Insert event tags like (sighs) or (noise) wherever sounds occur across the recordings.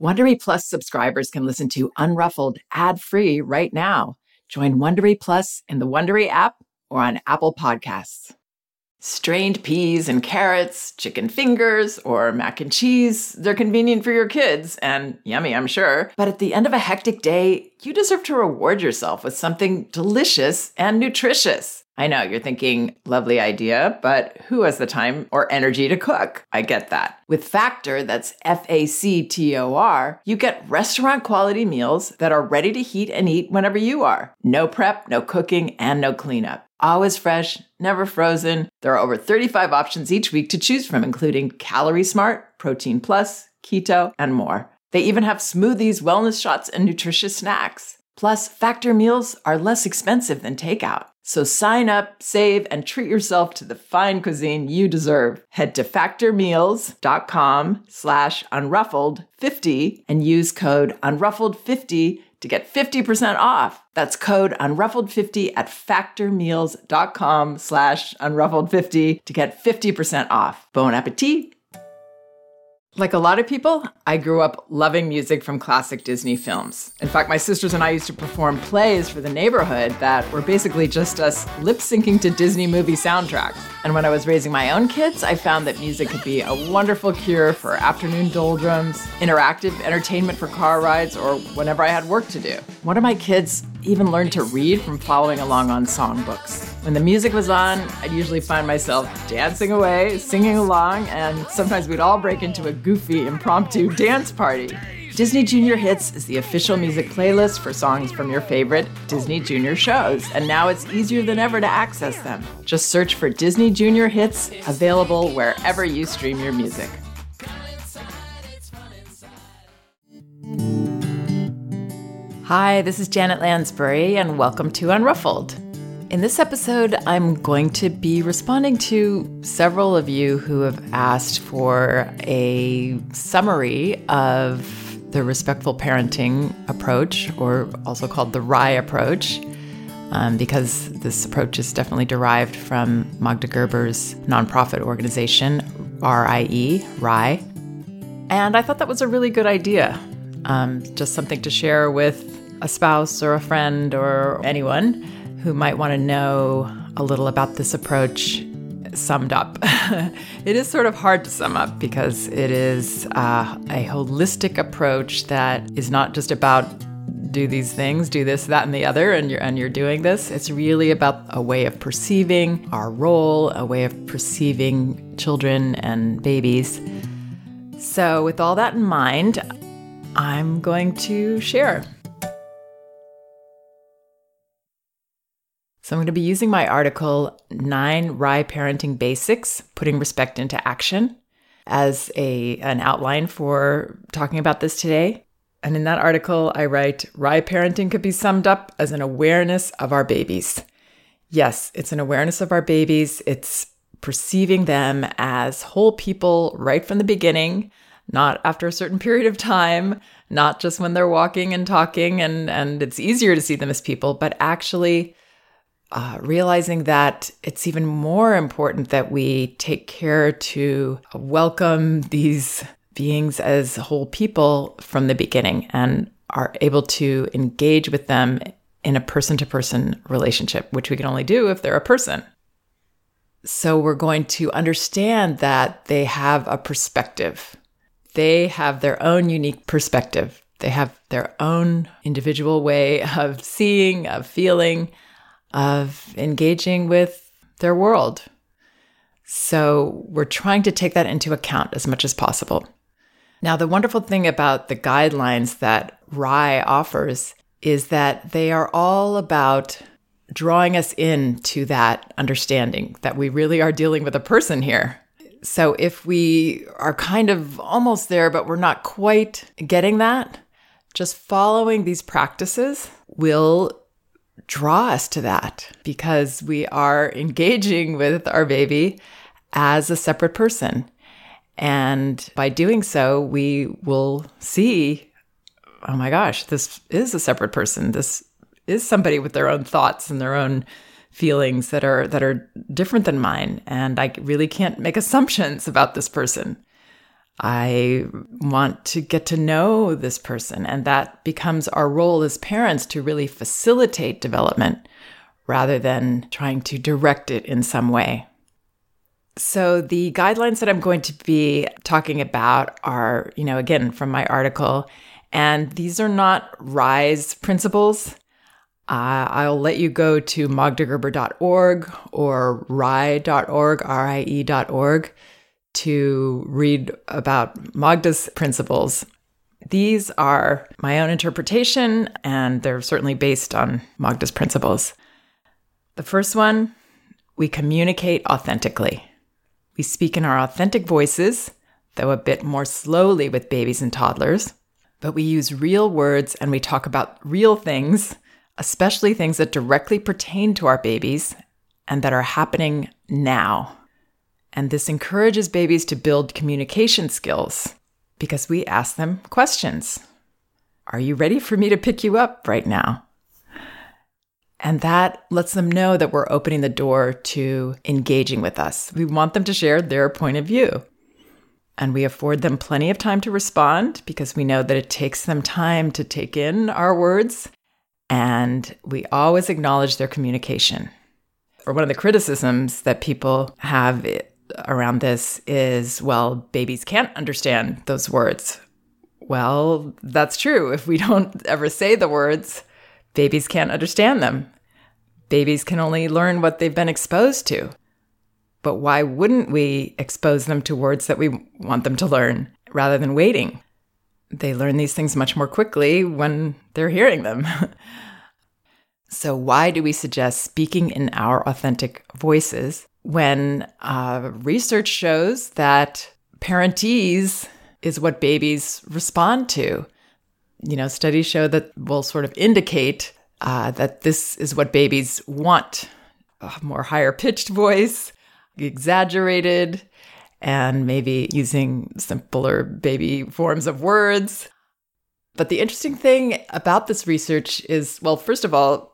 Wondery Plus subscribers can listen to Unruffled ad-free right now. Join Wondery Plus in the Wondery app or on Apple Podcasts. Strained peas and carrots, chicken fingers, or mac and cheese, they're convenient for your kids and yummy, I'm sure. But at the end of a hectic day, you deserve to reward yourself with something delicious and nutritious. I know you're thinking, lovely idea, but who has the time or energy to cook? I get that. With Factor, that's F A C T O R, you get restaurant quality meals that are ready to heat and eat whenever you are. No prep, no cooking, and no cleanup. Always fresh, never frozen. There are over 35 options each week to choose from, including Calorie Smart, Protein Plus, Keto, and more. They even have smoothies, wellness shots, and nutritious snacks. Plus, Factor meals are less expensive than takeout. So sign up, save, and treat yourself to the fine cuisine you deserve. Head to factormeals.com slash unruffled50 and use code unruffled50 to get 50% off. That's code unruffled50 at factormeals.com slash unruffled50 to get 50% off. Bon appetit! Like a lot of people, I grew up loving music from classic Disney films. In fact, my sisters and I used to perform plays for the neighborhood that were basically just us lip syncing to Disney movie soundtracks. And when I was raising my own kids, I found that music could be a wonderful cure for afternoon doldrums, interactive entertainment for car rides, or whenever I had work to do. One of my kids even learned to read from following along on songbooks. When the music was on, I'd usually find myself dancing away, singing along, and sometimes we'd all break into a goofy, impromptu dance party. Disney Junior Hits is the official music playlist for songs from your favorite Disney Junior shows, and now it's easier than ever to access them. Just search for Disney Junior Hits, available wherever you stream your music. Hi, this is Janet Lansbury, and welcome to Unruffled. In this episode, I'm going to be responding to several of you who have asked for a summary of the respectful parenting approach, or also called the RIE approach, um, because this approach is definitely derived from Magda Gerber's nonprofit organization, RIE, RIE. And I thought that was a really good idea. Um, just something to share with a spouse or a friend or anyone who might want to know a little about this approach summed up. (laughs) it is sort of hard to sum up because it is uh, a holistic approach that is not just about do these things, do this, that, and the other, and you're and you're doing this. It's really about a way of perceiving our role, a way of perceiving children and babies. So, with all that in mind, I'm going to share. So I'm going to be using my article, Nine RIE Parenting Basics Putting Respect into Action, as a, an outline for talking about this today. And in that article, I write RIE parenting could be summed up as an awareness of our babies. Yes, it's an awareness of our babies. It's perceiving them as whole people right from the beginning, not after a certain period of time, not just when they're walking and talking and, and it's easier to see them as people, but actually uh, realizing that it's even more important that we take care to welcome these beings as whole people from the beginning and are able to engage with them in a person to person relationship, which we can only do if they're a person. So we're going to understand that they have a perspective. They have their own unique perspective. They have their own individual way (laughs) of seeing, of feeling, of engaging with their world. So we're trying to take that into account as much as possible. Now, the wonderful thing about the guidelines that RIE offers is that they are all about drawing us in to that understanding that we really are dealing with a person here. So if we are kind of almost there, but we're not quite getting that, just following these practices will draw us to that because we are engaging with our baby as a separate person. And by doing so, we will see, oh my gosh, this is a separate person. This is somebody with their own thoughts and their own feelings that are that are different than mine and I really can't make assumptions about this person. I want to get to know this person. And that becomes our role as parents to really facilitate development rather than trying to direct it in some way. So, the guidelines that I'm going to be talking about are, you know, again, from my article, and these are not RIE's principles. Uh, I'll let you go to magdagerber.org or rie.org, R-I-E.org, to read about Magda's principles. These are my own interpretation, and they're certainly based on Magda's principles. The first one we communicate authentically. We speak in our authentic voices, though a bit more slowly with babies and toddlers, but we use real words and we talk about real things, especially things that directly pertain to our babies and that are happening now. And this encourages babies to build communication skills because we ask them questions. Are you ready for me to pick you up right now? And that lets them know that we're opening the door to engaging with us. We want them to share their point of view. And we afford them plenty of time to respond because we know that it takes them time to take in our words. And we always acknowledge their communication. Or one of the criticisms that people have around this is well, babies can't understand those words. Well, that's true. If we don't ever say the words, babies can't understand them. Babies can only learn what they've been exposed to. But why wouldn't we expose them to words that we want them to learn rather than waiting? They learn these things much more quickly when they're hearing them. (laughs) so, why do we suggest speaking in our authentic voices when uh, research shows that parentese is what babies respond to. You know, studies show that will sort of indicate uh, that this is what babies want a more higher pitched voice, exaggerated, and maybe using simpler baby forms of words. But the interesting thing about this research is well, first of all,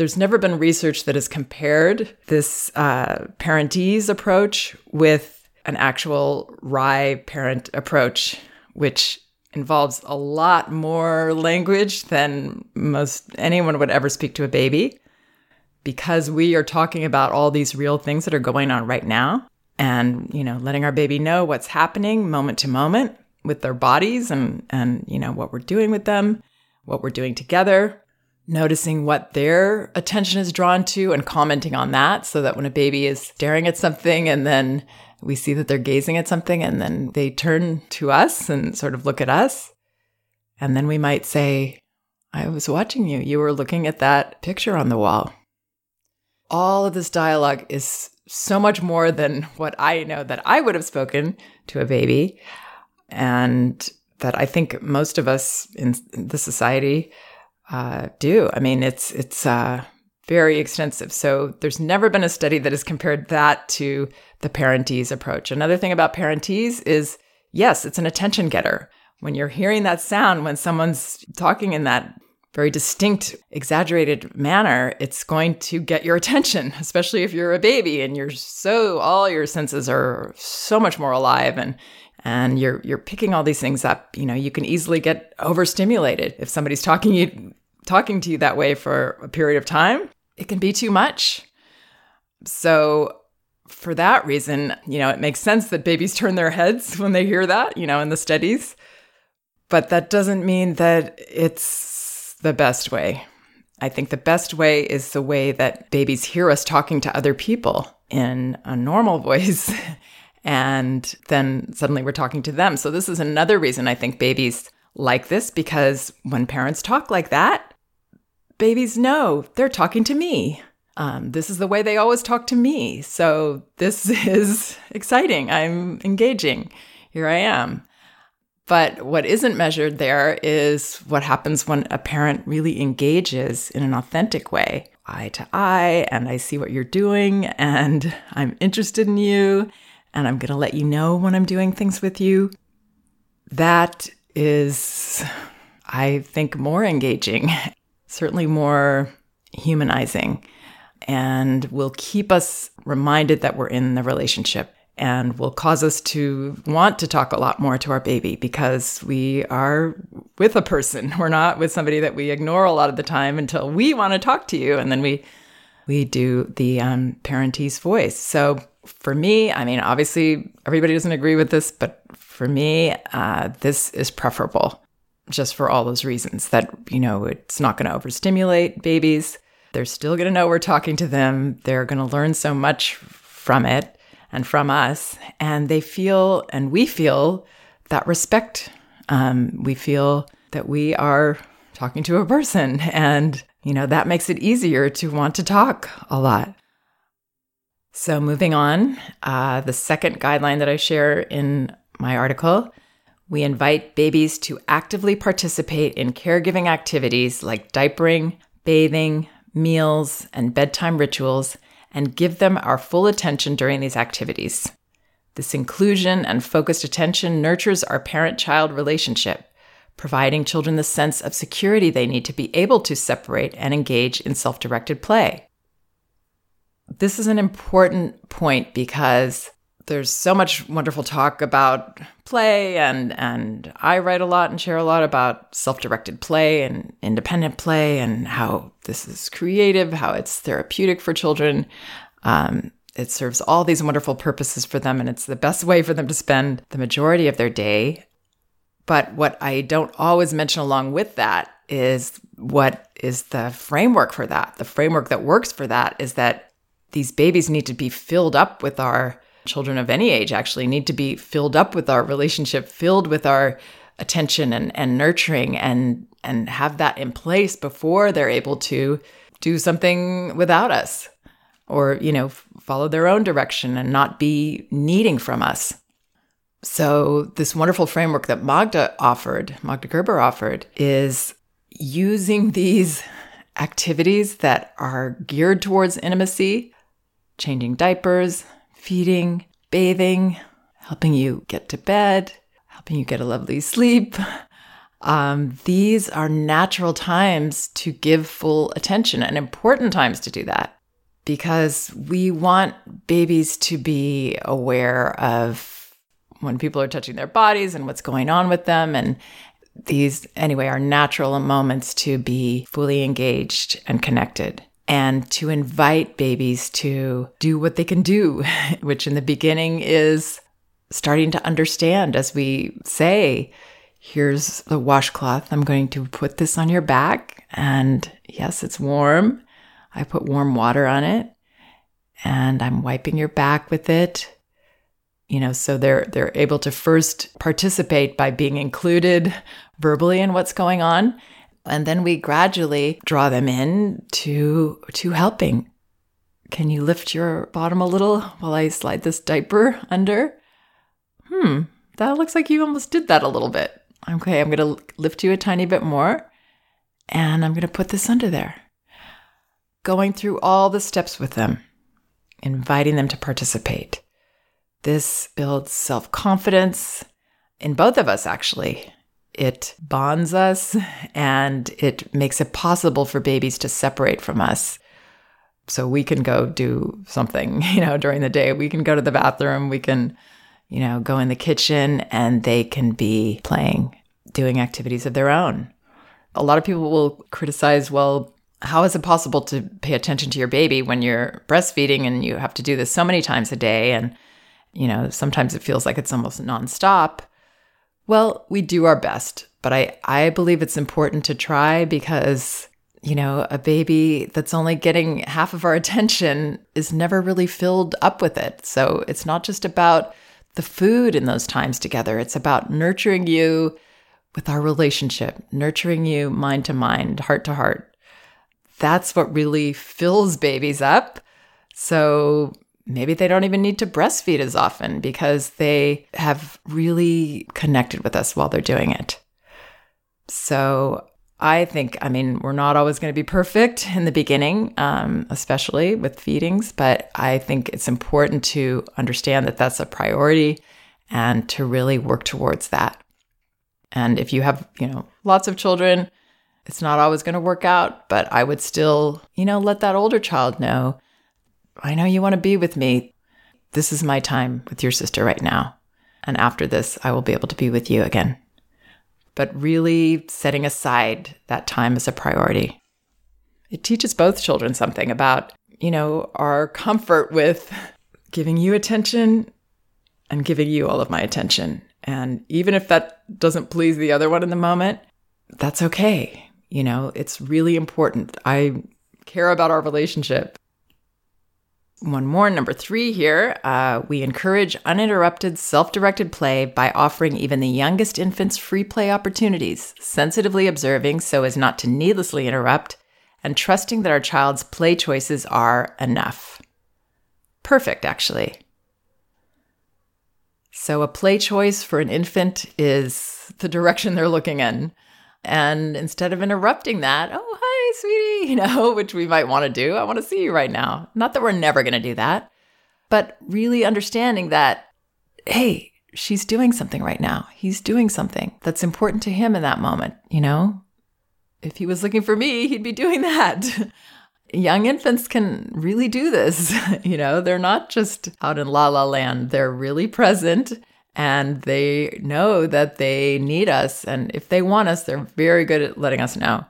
there's never been research that has compared this uh, parentese approach with an actual RIE parent approach, which involves a lot more language than most anyone would ever speak to a baby. Because we are talking about all these real things that are going on right now and you know letting our baby know what's happening moment to moment with their bodies and and you know what we're doing with them what we're doing together noticing what their attention is drawn to and commenting on that so that when a baby is staring at something and then we see that they're gazing at something and then they turn to us and sort of look at us. And then we might say, I was watching you. You were looking at that picture on the wall. All of this dialogue is so much more than what I know that I would have spoken to a baby. And that I think most of us in the society uh, do. I mean, it's it's uh, very extensive. So there's never been a study that has compared that to the parentese approach. Another thing about parentese is yes, it's an attention getter. When you're hearing that sound, when someone's talking in that very distinct, exaggerated manner, it's going to get your attention, (laughs) especially if you're a baby and you're so all your senses are so much more alive and and you're you're picking all these things up. You know, you can easily get overstimulated if somebody's talking you talking to you that way for a period of time, it can be too much. So, for that reason, you know, it makes sense that babies (laughs) turn their heads when they hear that, you know, in the studies. But that doesn't mean that it's the best way. I think the best way is the way that babies hear us talking to other people in a normal (laughs) voice. and then suddenly we're talking to them. So, this is another reason I think babies like this because when parents talk like that, babies know they're talking to me. Um, this is the way they always talk to me. So this (laughs) is exciting. I'm engaging. Here I am. But what isn't measured there is what happens when a parent really engages in an authentic way, eye to eye, and I see what you're doing, and (laughs) I'm interested in you, and I'm going to let you know when I'm doing things with you. That is, I think, more engaging, (laughs) certainly more humanizing, and will keep us reminded that we're in the relationship and will cause us to want to talk a lot more to our baby because we are with a person. (laughs) We're not with somebody that we ignore a lot of the time until we want to talk to you. And then we we do the um, parentese voice. So for me, I mean, obviously everybody doesn't agree with this, but for me, uh, this is preferable just for all those reasons that, you know, it's not going to overstimulate babies. They're still going to know we're talking to them. They're going to learn so much from it and from us. And they feel, and we feel that respect. Um, we feel that we are talking to a person. And, you know, that makes it easier to want to talk a lot. So, moving on, uh, the second guideline that I share in my article we invite babies to actively participate in caregiving activities like diapering, bathing, meals, and bedtime rituals and give them our full attention during these activities. This inclusion and focused attention nurtures our parent child relationship, providing children the sense of security they need to be able to separate and engage in self directed play. This is an important point because there's so much wonderful talk about play and and I write a lot and share a lot about self-directed play and independent play and how this is creative, how it's therapeutic for children. Um, it serves all these wonderful purposes for them and it's the best way for them to spend the majority of their day. But what I don't always mention along with that is what is the framework for that. The framework that works for that is that these babies need to be filled up with our children of any age actually need to be filled up with our relationship, filled with our attention and, and nurturing and and have that in place before they're able to do something without us or you know follow their own direction and not be needing from us. So this wonderful framework that magda offered magda gerber offered is using these activities that are geared towards intimacy changing diapers feeding, bathing, helping you get to bed, helping you get a lovely sleep. Um, these are natural times to give full attention and important times to do that because we want babies to be aware of when people are touching their bodies and what's going on with them. And these, anyway, are natural moments to be fully engaged and connected and to invite babies to do what they can do, (laughs) which in the beginning is starting to understand as we say, here's the washcloth. I'm going to put this on your back. And yes, it's warm. I put warm water on it and I'm wiping your back with it. You know, so they're they're able to first participate by being included (laughs) verbally in what's going on and then we gradually draw them in to to helping. Can you lift your bottom a little while I slide this diaper under? Hmm, that looks like you almost did that a little bit. Okay, I'm going to lift you a tiny bit more and I'm going to put this under there. Going through all the steps with them, inviting them to participate. This builds self confidence in both of us, actually. It bonds us and it makes it possible for babies to separate from us. So we can go do something, (laughs) you know, during the day. We can go to the bathroom, we can, you know, go in the kitchen and they can be playing, doing activities of their own. A lot of people will criticize, well, how is it possible to pay attention to your baby when you're breastfeeding and you have to do this so many times a day? And, you know, sometimes it feels like it's almost nonstop. Well, we do our best, but I, I believe it's important to try because, you know, a baby that's only getting half of our (laughs) attention is never really filled up with it. So it's not just about the food in those times together, it's about nurturing you with our relationship, nurturing you mind to mind, heart to heart. That's what really fills babies up. So maybe they don't even need to breastfeed as often because they have really connected with us while they're doing it. So I think, I mean, we're not always going to be perfect in the beginning, um, especially with feedings, but I think it's important to understand that that's a priority and to really work towards that. And if you have, you know, lots of children, it's not always going to work out, but I would still, you know, let that older child know I know you want to be with me. this is my time with your sister right now. And after this, I will be able to be with you again. But really setting aside that time as a priority. It teaches both children something about, you know, our comfort with giving you attention and giving you all of my attention. And even if that doesn't please the other one in the moment, that's okay. You know, it's really important. I care about our relationship one more, number three here. Uh, we encourage uninterrupted, self directed play by offering even the youngest infants free play opportunities, sensitively observing so as not to needlessly interrupt, and trusting that our child's play choices are enough. Perfect, actually. So, a play choice for an infant is the direction they're looking in. And instead of interrupting that, oh, hi, sweetie, (laughs) you know, which we might want to do, I want to see you right now. Not that we're never going to do that, but really understanding that, hey, she's doing something right now. He's doing something that's important to him in that moment, you know? If he was looking for me, he'd be doing (laughs) that. Young infants can really do this. (laughs) you know, they're not just out in la la land, they're really present and they know that they need us. And if they want us, they're very good at letting us know.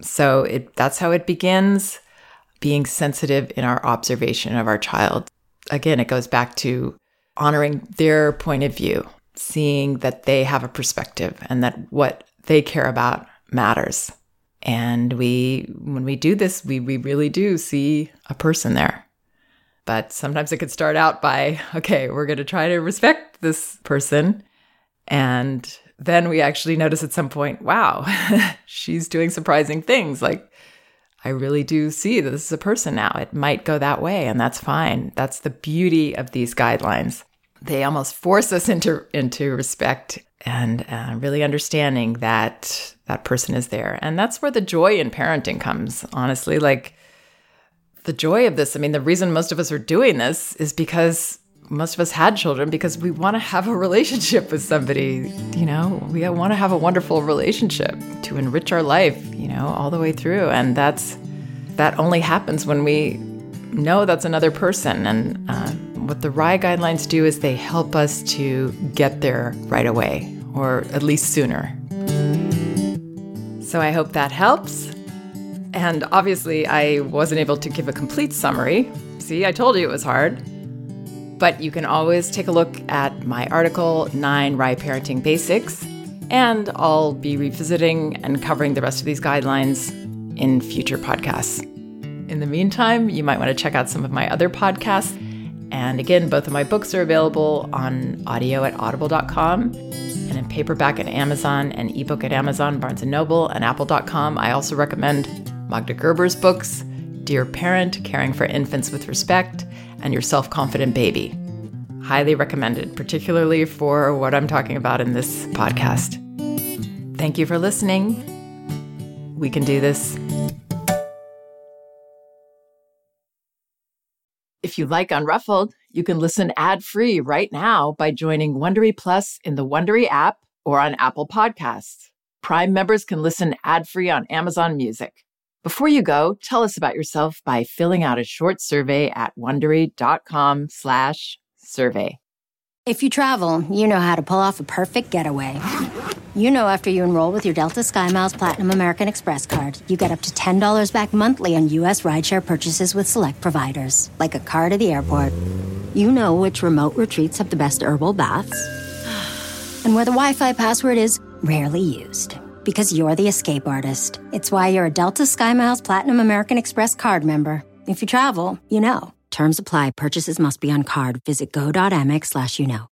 So it, that's how it begins being sensitive in our observation of our child. Again, it goes back to honoring their point of view, seeing that they have a perspective and that what they care about matters. And we, when we do this, we, we really do see a person there. But sometimes it could start out by, okay, we're going to try to respect this person. And then we actually notice at some point, wow, (laughs) she's doing surprising things. Like, I really do see that this is a person now. It might go that way, and that's fine. That's the beauty of these guidelines. They almost force us into into respect and uh, really understanding that that person is there, and that's where the joy in parenting comes. Honestly, like the joy of this. I mean, the reason most of us are doing this is because most of us had children because we want to have a relationship with somebody. You know, we want to have a wonderful relationship to enrich our life, you know, all the way through. And that's that only happens when we know that's another person. And uh, what the RIE guidelines do is they help us to get there right away or at least sooner. So I hope that helps. And obviously, I wasn't able to give a complete summary. See, I told you it was hard. But you can always take a look at my article, Nine RIE Parenting Basics, and I'll be revisiting and covering the rest of these guidelines in future podcasts. In the meantime, you might want to check out some of my other podcasts. And again, both of my books are available on audio at audible.com and in paperback at Amazon and ebook at Amazon, Barnes & Noble, and apple.com. I also recommend Magda Gerber's books, Dear Parent, Caring for Infants with Respect, and Your Self Confident Baby. Highly recommended, particularly for what I'm talking about in this podcast. Thank you for listening. We can do this. If you like Unruffled, you can listen ad-free right now by joining Wondery Plus in the Wondery app or on Apple Podcasts. Prime members can listen ad-free on Amazon Music. Before you go, tell us about yourself by filling out a short survey at wondery.com slash survey. If you travel, you know how to pull off a perfect getaway. You know after you enroll with your Delta SkyMiles Platinum American Express card, you get up to $10 back monthly on U.S. rideshare purchases with select providers, like a car to the airport. You know which remote retreats have the best herbal baths (sighs) and where the Wi-Fi password is rarely used because you're the escape artist. It's why you're a Delta SkyMiles Platinum American Express card member. If you travel, you know. Terms apply. Purchases must be on card. Visit go.amex slash you know.